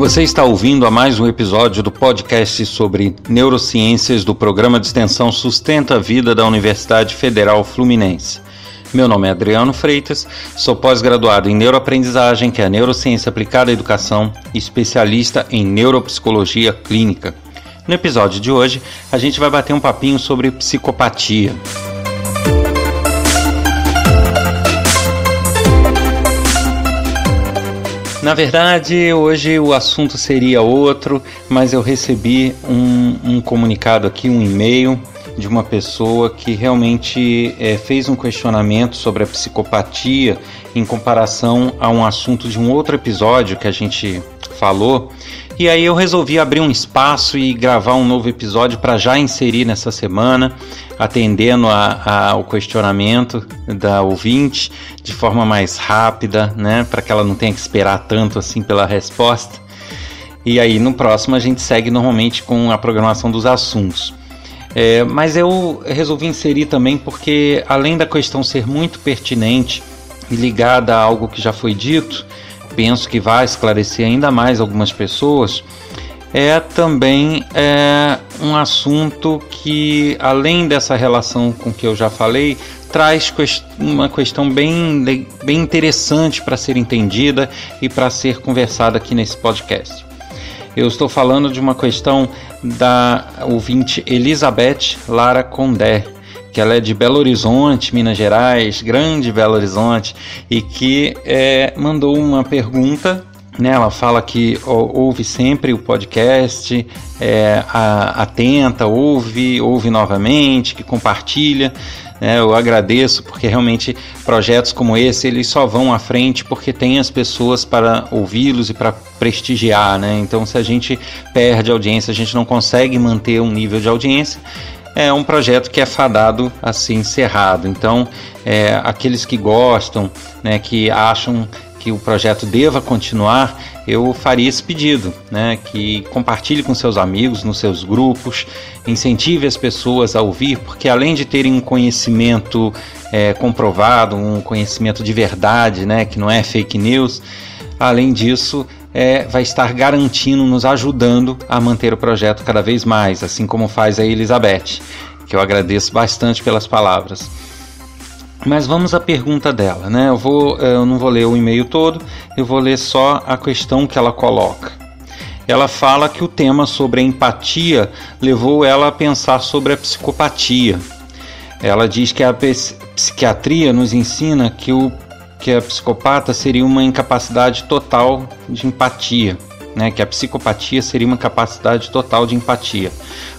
Você está ouvindo a mais um episódio do podcast sobre neurociências do programa de extensão Sustenta a Vida da Universidade Federal Fluminense. Meu nome é Adriano Freitas, sou pós-graduado em neuroaprendizagem, que é a neurociência aplicada à educação, e especialista em neuropsicologia clínica. No episódio de hoje, a gente vai bater um papinho sobre psicopatia. Na verdade, hoje o assunto seria outro, mas eu recebi um, um comunicado aqui, um e-mail de uma pessoa que realmente é, fez um questionamento sobre a psicopatia em comparação a um assunto de um outro episódio que a gente falou. E aí eu resolvi abrir um espaço e gravar um novo episódio para já inserir nessa semana, atendendo a, a, ao questionamento da ouvinte de forma mais rápida, né, para que ela não tenha que esperar tanto assim pela resposta. E aí no próximo a gente segue normalmente com a programação dos assuntos. É, mas eu resolvi inserir também porque, além da questão ser muito pertinente e ligada a algo que já foi dito, penso que vai esclarecer ainda mais algumas pessoas, é também é, um assunto que, além dessa relação com que eu já falei, traz uma questão bem, bem interessante para ser entendida e para ser conversada aqui nesse podcast. Eu estou falando de uma questão da ouvinte Elizabeth Lara Condé, que ela é de Belo Horizonte, Minas Gerais, grande Belo Horizonte, e que é, mandou uma pergunta. Né, ela fala que ouve sempre o podcast, é, a, atenta, ouve, ouve novamente, que compartilha. Né, eu agradeço porque realmente projetos como esse eles só vão à frente porque tem as pessoas para ouvi-los e para prestigiar. Né? Então, se a gente perde audiência, a gente não consegue manter um nível de audiência é um projeto que é fadado a ser encerrado. Então, é, aqueles que gostam, né, que acham que o projeto deva continuar, eu faria esse pedido, né, que compartilhe com seus amigos, nos seus grupos, incentive as pessoas a ouvir, porque além de terem um conhecimento é, comprovado, um conhecimento de verdade, né, que não é fake news, além disso, é, vai estar garantindo, nos ajudando a manter o projeto cada vez mais, assim como faz a Elizabeth, que eu agradeço bastante pelas palavras. Mas vamos à pergunta dela, né? Eu, vou, eu não vou ler o e-mail todo, eu vou ler só a questão que ela coloca. Ela fala que o tema sobre a empatia levou ela a pensar sobre a psicopatia. Ela diz que a psiquiatria nos ensina que o que a psicopata seria uma incapacidade total de empatia, né? que a psicopatia seria uma capacidade total de empatia.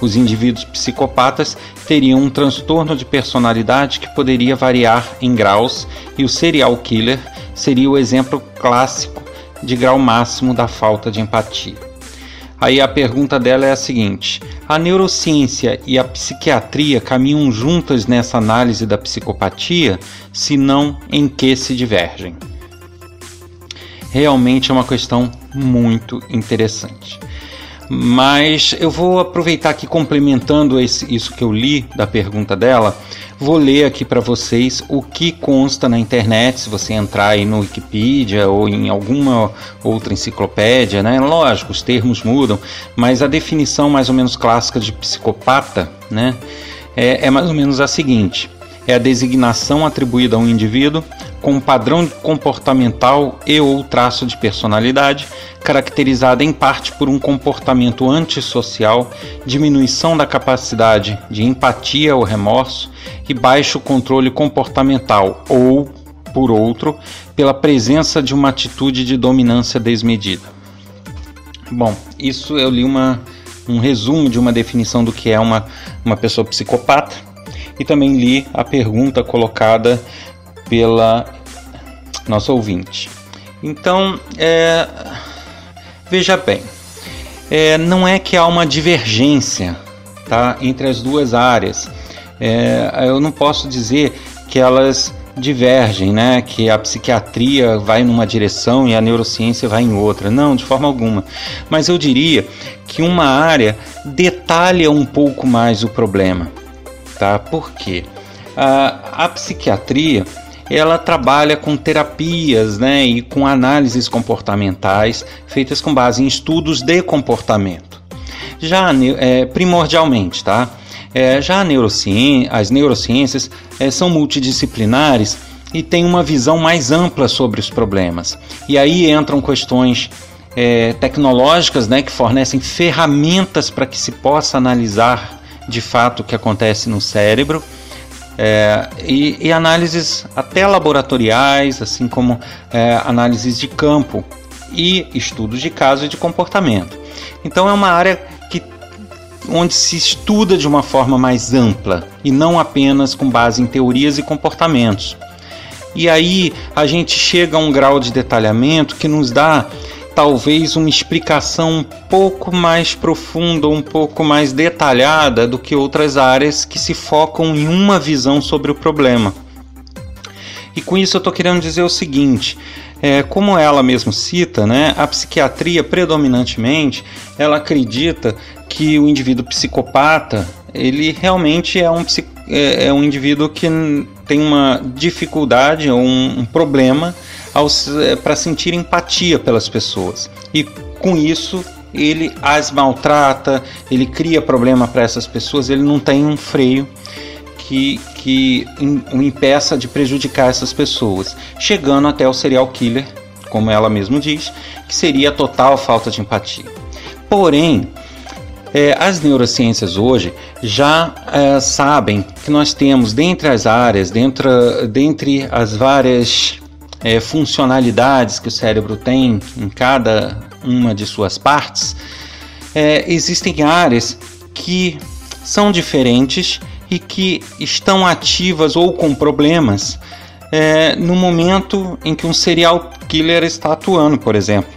Os indivíduos psicopatas teriam um transtorno de personalidade que poderia variar em graus, e o serial killer seria o exemplo clássico de grau máximo da falta de empatia. Aí a pergunta dela é a seguinte: a neurociência e a psiquiatria caminham juntas nessa análise da psicopatia, se não em que se divergem? Realmente é uma questão muito interessante. Mas eu vou aproveitar aqui complementando esse, isso que eu li da pergunta dela Vou ler aqui para vocês o que consta na internet, se você entrar aí no Wikipedia ou em alguma outra enciclopédia, né? Lógico, os termos mudam, mas a definição mais ou menos clássica de psicopata, né? É, é mais ou menos a seguinte: é a designação atribuída a um indivíduo com padrão comportamental e ou traço de personalidade caracterizada em parte por um comportamento antissocial, diminuição da capacidade de empatia ou remorso e baixo controle comportamental, ou, por outro, pela presença de uma atitude de dominância desmedida. Bom, isso eu li uma, um resumo de uma definição do que é uma, uma pessoa psicopata e também li a pergunta colocada pela nossa ouvinte. Então, é, Veja bem, é, não é que há uma divergência tá, entre as duas áreas. É, eu não posso dizer que elas divergem, né? Que a psiquiatria vai numa direção e a neurociência vai em outra. Não, de forma alguma. Mas eu diria que uma área detalha um pouco mais o problema, tá? Por quê? A, a psiquiatria ela trabalha com terapias né, e com análises comportamentais feitas com base em estudos de comportamento. Já é, primordialmente, tá? É, já neurociência, as neurociências é, são multidisciplinares e têm uma visão mais ampla sobre os problemas. E aí entram questões é, tecnológicas né, que fornecem ferramentas para que se possa analisar de fato o que acontece no cérebro. É, e, e, análises até laboratoriais, assim como é, análises de campo e estudos de caso e de comportamento. Então é uma área que, onde se estuda de uma forma mais ampla e não apenas com base em teorias e comportamentos. E aí a gente chega a um grau de detalhamento que nos dá talvez uma explicação um pouco mais profunda, um pouco mais detalhada do que outras áreas que se focam em uma visão sobre o problema. E com isso eu estou querendo dizer o seguinte: é, como ela mesmo cita, né, a psiquiatria predominantemente ela acredita que o indivíduo psicopata ele realmente é um, é, é um indivíduo que tem uma dificuldade ou um, um problema para sentir empatia pelas pessoas. E com isso ele as maltrata, ele cria problema para essas pessoas, ele não tem um freio que, que o impeça de prejudicar essas pessoas, chegando até o serial killer, como ela mesmo diz, que seria total falta de empatia. Porém, é, as neurociências hoje já é, sabem que nós temos, dentre as áreas, dentro, dentre as várias é, funcionalidades que o cérebro tem em cada uma de suas partes, é, existem áreas que são diferentes e que estão ativas ou com problemas é, no momento em que um serial killer está atuando, por exemplo.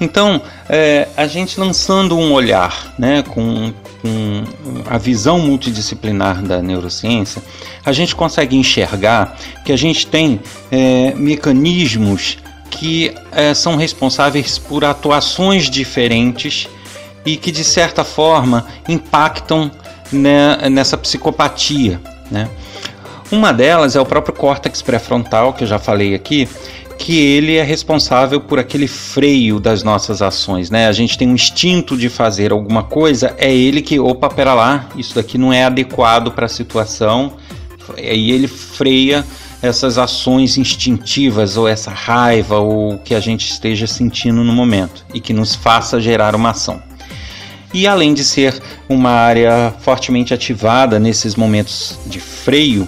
Então, é, a gente lançando um olhar né, com, com a visão multidisciplinar da neurociência, a gente consegue enxergar que a gente tem é, mecanismos que é, são responsáveis por atuações diferentes e que, de certa forma, impactam né, nessa psicopatia. Né? Uma delas é o próprio córtex pré-frontal, que eu já falei aqui, que ele é responsável por aquele freio das nossas ações, né? A gente tem um instinto de fazer alguma coisa, é ele que, opa, pera lá, isso daqui não é adequado para a situação, e ele freia essas ações instintivas ou essa raiva ou que a gente esteja sentindo no momento e que nos faça gerar uma ação. E além de ser uma área fortemente ativada nesses momentos de freio,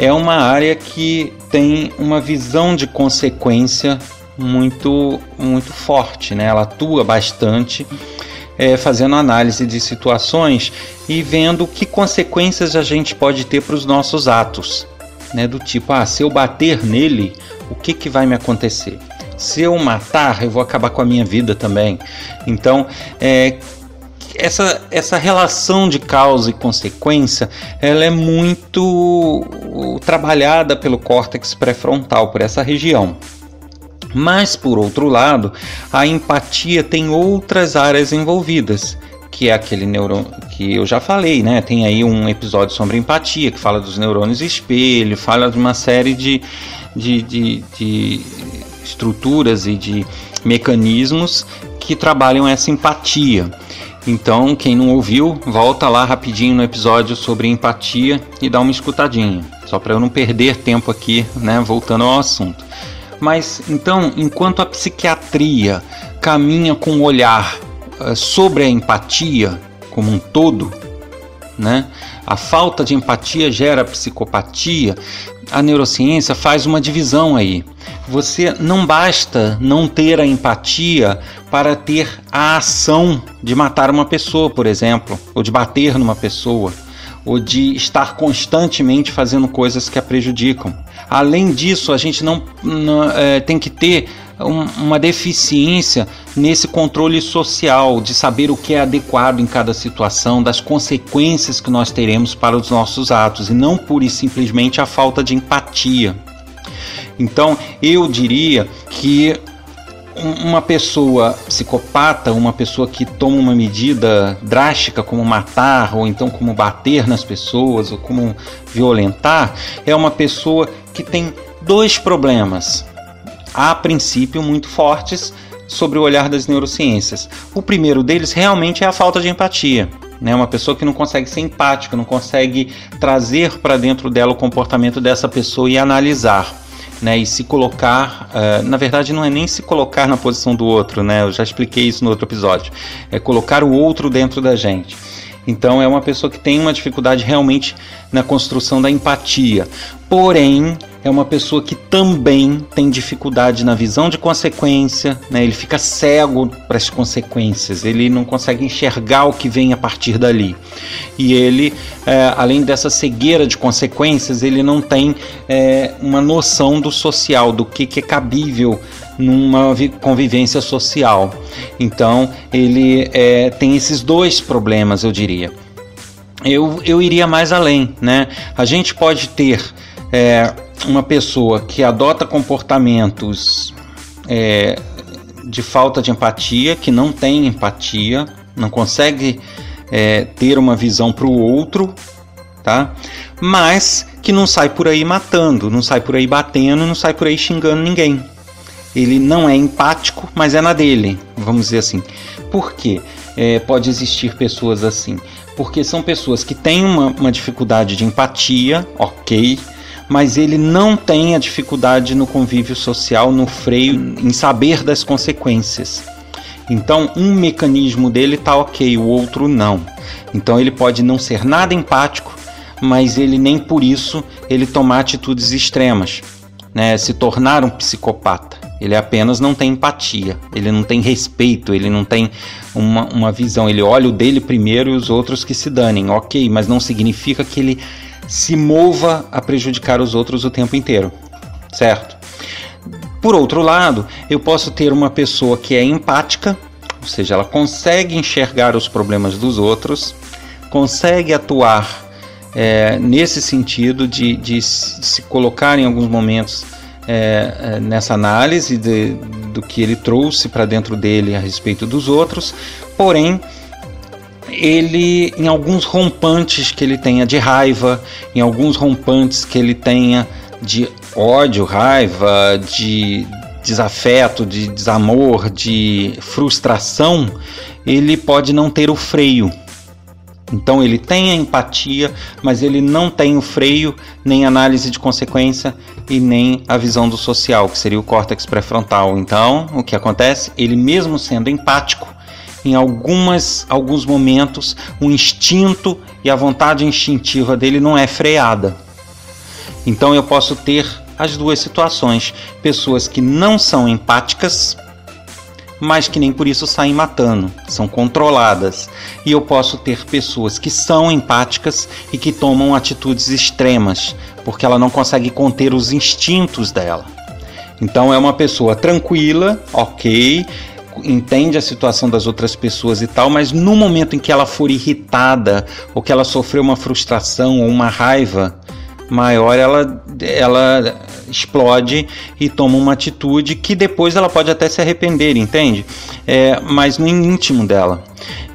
é uma área que tem uma visão de consequência muito, muito forte, né? Ela atua bastante é, fazendo análise de situações e vendo que consequências a gente pode ter para os nossos atos, né? Do tipo, ah, se eu bater nele, o que, que vai me acontecer? Se eu matar, eu vou acabar com a minha vida também. Então, é, essa, essa relação de causa e consequência ela é muito trabalhada pelo córtex pré-frontal, por essa região. Mas, por outro lado, a empatia tem outras áreas envolvidas, que é aquele neurônio que eu já falei, né? Tem aí um episódio sobre empatia que fala dos neurônios espelho, fala de uma série de, de, de, de estruturas e de mecanismos que trabalham essa empatia. Então, quem não ouviu, volta lá rapidinho no episódio sobre empatia e dá uma escutadinha, só para eu não perder tempo aqui, né, voltando ao assunto. Mas então, enquanto a psiquiatria caminha com um olhar uh, sobre a empatia como um todo, né? A falta de empatia gera psicopatia. A neurociência faz uma divisão aí. Você não basta não ter a empatia para ter a ação de matar uma pessoa, por exemplo, ou de bater numa pessoa, ou de estar constantemente fazendo coisas que a prejudicam. Além disso, a gente não, não é, tem que ter um, uma deficiência nesse controle social, de saber o que é adequado em cada situação, das consequências que nós teremos para os nossos atos, e não pura e simplesmente a falta de empatia. Então, eu diria que uma pessoa psicopata, uma pessoa que toma uma medida drástica como matar ou então como bater nas pessoas ou como violentar, é uma pessoa que tem dois problemas, a princípio muito fortes sobre o olhar das neurociências. O primeiro deles realmente é a falta de empatia. Né, uma pessoa que não consegue ser empática, não consegue trazer para dentro dela o comportamento dessa pessoa e analisar né, e se colocar, uh, na verdade não é nem se colocar na posição do outro, né, eu já expliquei isso no outro episódio, é colocar o outro dentro da gente. Então é uma pessoa que tem uma dificuldade realmente na construção da empatia. Porém, é uma pessoa que também tem dificuldade na visão de consequência, né? ele fica cego para as consequências, ele não consegue enxergar o que vem a partir dali. E ele, é, além dessa cegueira de consequências, ele não tem é, uma noção do social, do que, que é cabível numa convivência social. Então, ele é, tem esses dois problemas, eu diria. Eu, eu iria mais além, né? A gente pode ter é, uma pessoa que adota comportamentos é, de falta de empatia, que não tem empatia, não consegue é, ter uma visão para o outro, tá? Mas que não sai por aí matando, não sai por aí batendo, não sai por aí xingando ninguém. Ele não é empático, mas é na dele, vamos dizer assim. Por quê? É, pode existir pessoas assim? Porque são pessoas que têm uma, uma dificuldade de empatia, ok, mas ele não tem a dificuldade no convívio social, no freio, em saber das consequências. Então, um mecanismo dele está ok, o outro não. Então, ele pode não ser nada empático, mas ele nem por isso ele tomar atitudes extremas, né? se tornar um psicopata. Ele apenas não tem empatia, ele não tem respeito, ele não tem uma, uma visão. Ele olha o dele primeiro e os outros que se danem, ok, mas não significa que ele se mova a prejudicar os outros o tempo inteiro, certo? Por outro lado, eu posso ter uma pessoa que é empática, ou seja, ela consegue enxergar os problemas dos outros, consegue atuar é, nesse sentido de, de, se colocar em alguns momentos é, é nessa análise de, do que ele trouxe para dentro dele a respeito dos outros, porém ele em alguns rompantes que ele tenha de raiva, em alguns rompantes que ele tenha de ódio, raiva, de desafeto, de desamor, de frustração, ele pode não ter o freio. Então ele tem a empatia, mas ele não tem o freio, nem análise de consequência e nem a visão do social, que seria o córtex pré-frontal. Então, o que acontece? Ele mesmo sendo empático, em algumas, alguns momentos, o instinto e a vontade instintiva dele não é freada. Então eu posso ter as duas situações: pessoas que não são empáticas, mas que nem por isso saem matando, são controladas. E eu posso ter pessoas que são empáticas e que tomam atitudes extremas, porque ela não consegue conter os instintos dela. Então é uma pessoa tranquila, ok, entende a situação das outras pessoas e tal, mas no momento em que ela for irritada ou que ela sofreu uma frustração ou uma raiva maior, ela, ela explode e toma uma atitude que depois ela pode até se arrepender, entende? É, mas no íntimo dela.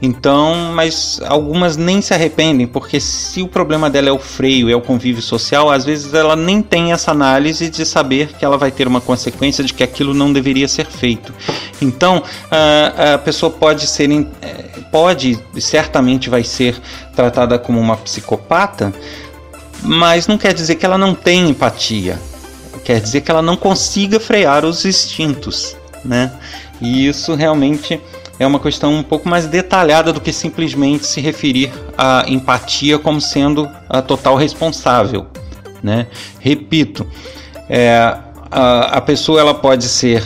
Então, mas algumas nem se arrependem, porque se o problema dela é o freio, é o convívio social, às vezes ela nem tem essa análise de saber que ela vai ter uma consequência de que aquilo não deveria ser feito. Então, a, a pessoa pode ser, é, pode, certamente vai ser tratada como uma psicopata, mas não quer dizer que ela não tem empatia. Quer dizer que ela não consiga frear os instintos, né? E isso realmente é uma questão um pouco mais detalhada do que simplesmente se referir à empatia como sendo a total responsável. Né? Repito, é, a, a pessoa ela pode ser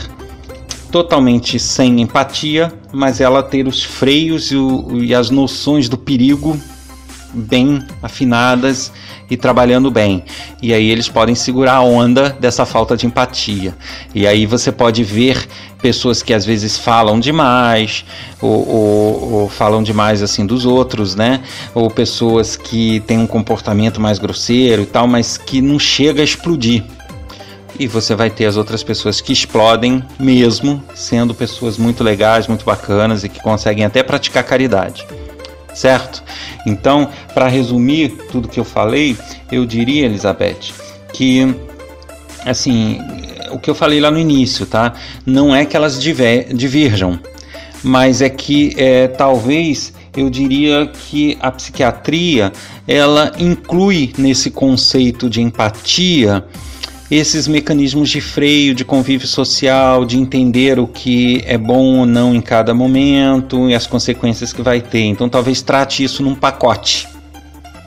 totalmente sem empatia, mas ela ter os freios e, o, e as noções do perigo bem afinadas e trabalhando bem. E aí eles podem segurar a onda dessa falta de empatia. E aí você pode ver pessoas que às vezes falam demais, ou, ou, ou, falam demais assim dos outros, né? Ou pessoas que têm um comportamento mais grosseiro e tal, mas que não chega a explodir. e você vai ter as outras pessoas que explodem mesmo, sendo pessoas muito legais, muito bacanas e que conseguem até praticar caridade. Certo? Então, para resumir tudo que eu falei, eu diria, Elizabeth, que assim, o que eu falei lá no início, tá? Não é que elas divirjam, mas é que é, talvez eu diria que a psiquiatria ela inclui nesse conceito de empatia esses mecanismos de freio, de convívio social, de entender o que é bom ou não em cada momento e as consequências que vai ter. Então, talvez trate isso num pacote.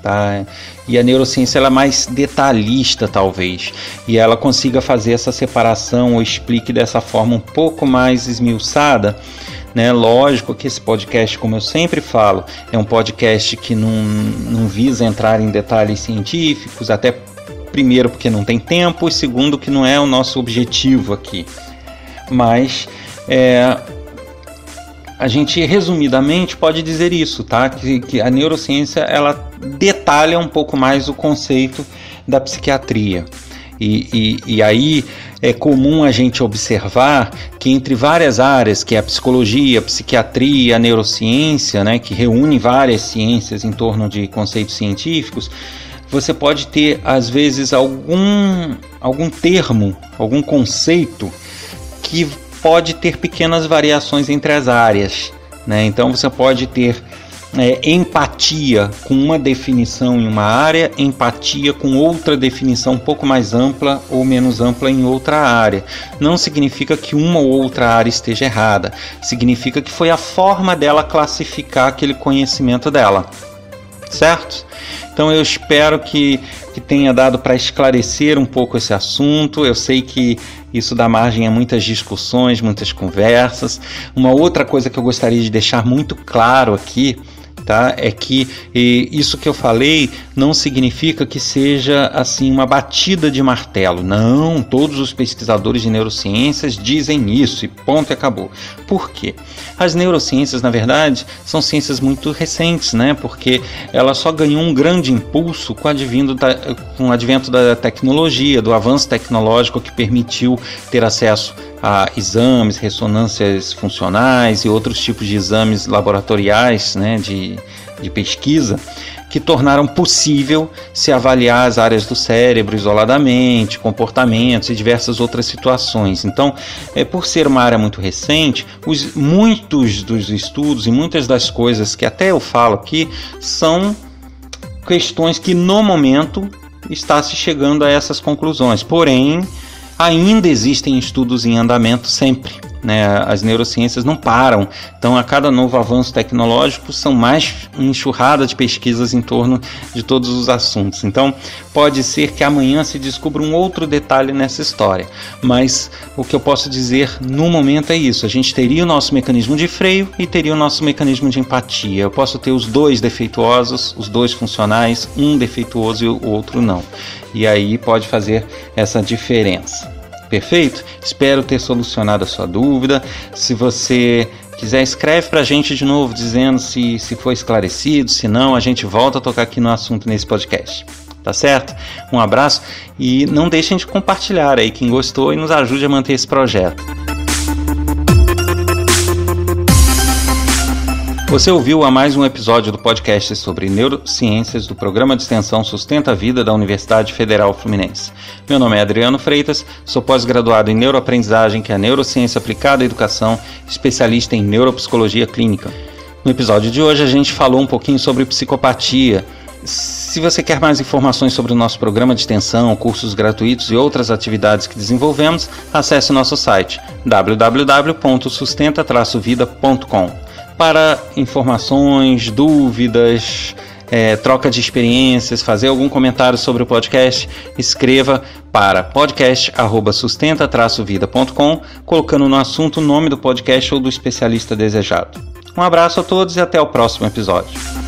Tá? E a neurociência ela é mais detalhista, talvez, e ela consiga fazer essa separação ou explique dessa forma um pouco mais esmiuçada. Né? Lógico que esse podcast, como eu sempre falo, é um podcast que não, não visa entrar em detalhes científicos, até primeiro porque não tem tempo, e segundo que não é o nosso objetivo aqui. Mas é, a gente resumidamente pode dizer isso, tá? Que, que, a neurociência ela detalha um pouco mais o conceito da psiquiatria. E, e, e aí é comum a gente observar que entre várias áreas, que é a psicologia, a psiquiatria, a neurociência, né, que reúne várias ciências em torno de conceitos científicos, você pode ter às vezes algum algum termo, algum conceito que pode ter pequenas variações entre as áreas. Né? Então você pode ter é, empatia com uma definição em uma área, empatia com outra definição um pouco mais ampla ou menos ampla em outra área. Não significa que uma ou outra área esteja errada, significa que foi a forma dela classificar aquele conhecimento dela certo? Então eu espero que, que tenha dado para esclarecer um pouco esse assunto. Eu sei que isso dá margem a muitas discussões, muitas conversas. Uma outra coisa que eu gostaria de deixar muito claro aqui tá? É que isso que eu falei não significa que seja assim uma batida de martelo. Não, todos os pesquisadores de neurociências dizem isso e ponto e acabou. Por quê? As neurociências, na verdade, são ciências muito recentes, né? Porque ela só ganhou um grande impulso com, da, com o advento da tecnologia, do avanço tecnológico que permitiu ter acesso a exames, ressonâncias funcionais e outros tipos de exames laboratoriais né, de, de pesquisa que tornaram possível se avaliar as áreas do cérebro isoladamente, comportamentos e diversas outras situações. Então, é, por ser uma área muito recente, os, muitos dos estudos e muitas das coisas que até eu falo aqui são questões que no momento está se chegando a essas conclusões. Porém, ainda existem estudos em andamento sempre. Né? As neurociências não param. Então, a cada novo avanço tecnológico, são mais enxurrada de pesquisas em torno de todos os assuntos. Então, pode ser que amanhã se descubra um outro detalhe nessa história. Mas o que eu posso dizer no momento é isso: a gente teria o nosso mecanismo de freio e teria o nosso mecanismo de empatia. Eu posso ter os dois defeituosos, os dois funcionais, um defeituoso e o outro não. E aí pode fazer essa diferença. Perfeito? Espero ter solucionado a sua dúvida. Se você quiser, escreve para a gente de novo dizendo se, se foi esclarecido, se não, a gente volta a tocar aqui no assunto nesse podcast. Tá certo? Um abraço e não deixem de compartilhar aí quem gostou e nos ajude a manter esse projeto. Você ouviu a mais um episódio do podcast sobre neurociências do programa de extensão Sustenta a Vida da Universidade Federal Fluminense. Meu nome é Adriano Freitas, sou pós-graduado em neuroaprendizagem, que é a neurociência aplicada à educação, especialista em neuropsicologia clínica. No episódio de hoje a gente falou um pouquinho sobre psicopatia. Se você quer mais informações sobre o nosso programa de extensão, cursos gratuitos e outras atividades que desenvolvemos, acesse nosso site www.sustenta-vida.com para informações, dúvidas, é, troca de experiências, fazer algum comentário sobre o podcast, escreva para podcast@sustenta-vida.com, colocando no assunto o nome do podcast ou do especialista desejado. Um abraço a todos e até o próximo episódio.